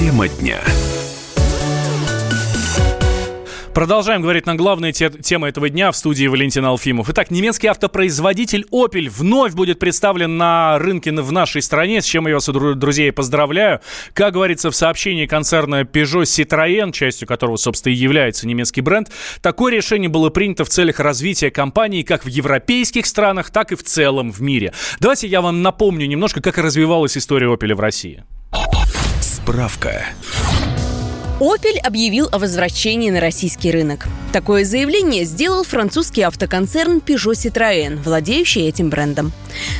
Тема дня. Продолжаем говорить на главные те, темы этого дня в студии Валентин Алфимов. Итак, немецкий автопроизводитель Opel вновь будет представлен на рынке в нашей стране, с чем я вас, друзья, поздравляю. Как говорится в сообщении концерна Peugeot Citroën, частью которого, собственно, и является немецкий бренд, такое решение было принято в целях развития компании как в европейских странах, так и в целом в мире. Давайте я вам напомню немножко, как развивалась история Opel в России. Справка. Opel объявил о возвращении на российский рынок. Такое заявление сделал французский автоконцерн Peugeot Citroën, владеющий этим брендом.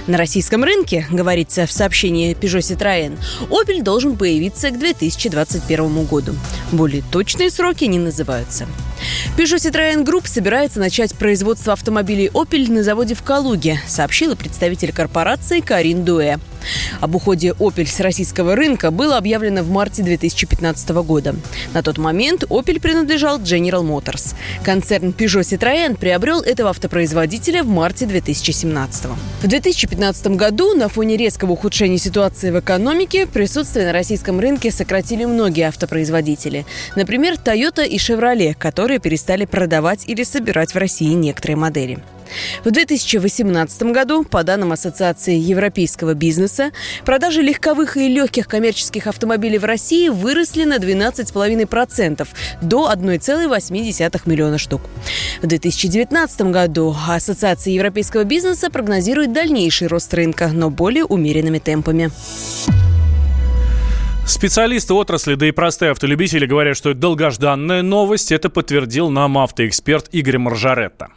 На российском рынке, говорится в сообщении Peugeot Citroën, Opel должен появиться к 2021 году. Более точные сроки не называются. Peugeot Citroën Group собирается начать производство автомобилей Opel на заводе в Калуге, сообщила представитель корпорации Карин Дуэ. Об уходе Opel с российского рынка было объявлено в марте 2015 года. На тот момент Opel принадлежал General Motors. Концерн Peugeot Citroën приобрел этого автопроизводителя в марте 2017. В 2015 году на фоне резкого ухудшения ситуации в экономике присутствие на российском рынке сократили многие автопроизводители. Например, Toyota и Chevrolet, которые перестали продавать или собирать в России некоторые модели. В 2018 году, по данным Ассоциации европейского бизнеса, продажи легковых и легких коммерческих автомобилей в России выросли на 12,5% до 1,8 миллиона штук. В 2019 году Ассоциация европейского бизнеса прогнозирует дальнейший рост рынка, но более умеренными темпами. Специалисты отрасли, да и простые автолюбители говорят, что это долгожданная новость. Это подтвердил нам автоэксперт Игорь Маржаретта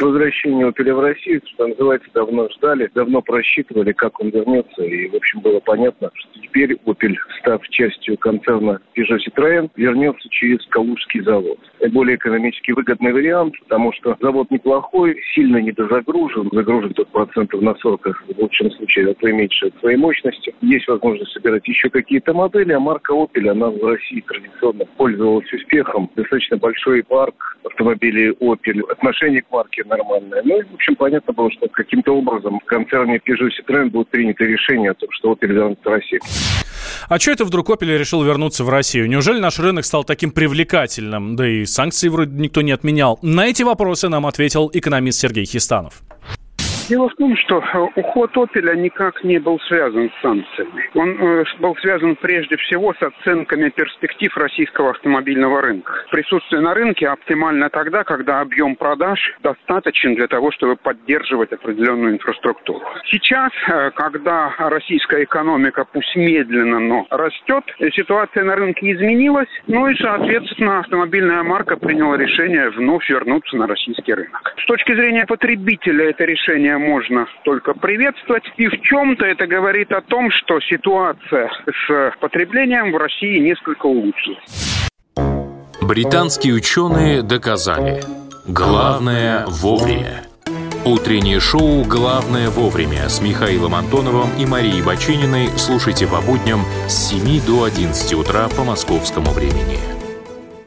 возвращение Opel в Россию, что называется, давно ждали, давно просчитывали, как он вернется. И, в общем, было понятно, что теперь Opel, став частью концерна Peugeot Citroën, вернется через Калужский завод. Более экономически выгодный вариант, потому что завод неплохой, сильно недозагружен, загружен тут процентов на 40, в лучшем случае, а то и меньше своей мощности. Есть возможность собирать еще какие-то модели, а марка Opel, она в России традиционно пользовалась успехом. Достаточно большой парк автомобилей Opel, отношение к марке нормальное. Ну и, в общем, понятно было, что каким-то образом в концерне Peugeot Citroën будет принято решение о том, что Opel вернется в Россию. А что это вдруг Opel решил вернуться в Россию? Неужели наш рынок стал таким привлекательным? Да и санкции вроде никто не отменял. На эти вопросы нам ответил экономист Сергей Хистанов. Дело в том, что э, уход «Опеля» никак не был связан с санкциями. Он э, был связан прежде всего с оценками перспектив российского автомобильного рынка. Присутствие на рынке оптимально тогда, когда объем продаж достаточен для того, чтобы поддерживать определенную инфраструктуру. Сейчас, э, когда российская экономика, пусть медленно, но растет, ситуация на рынке изменилась, ну и, соответственно, автомобильная марка приняла решение вновь вернуться на российский рынок. С точки зрения потребителя это решение можно только приветствовать. И в чем-то это говорит о том, что ситуация с потреблением в России несколько улучшилась. Британские ученые доказали. Главное вовремя. Утреннее шоу «Главное вовремя» с Михаилом Антоновым и Марией Бачининой слушайте по будням с 7 до 11 утра по московскому времени.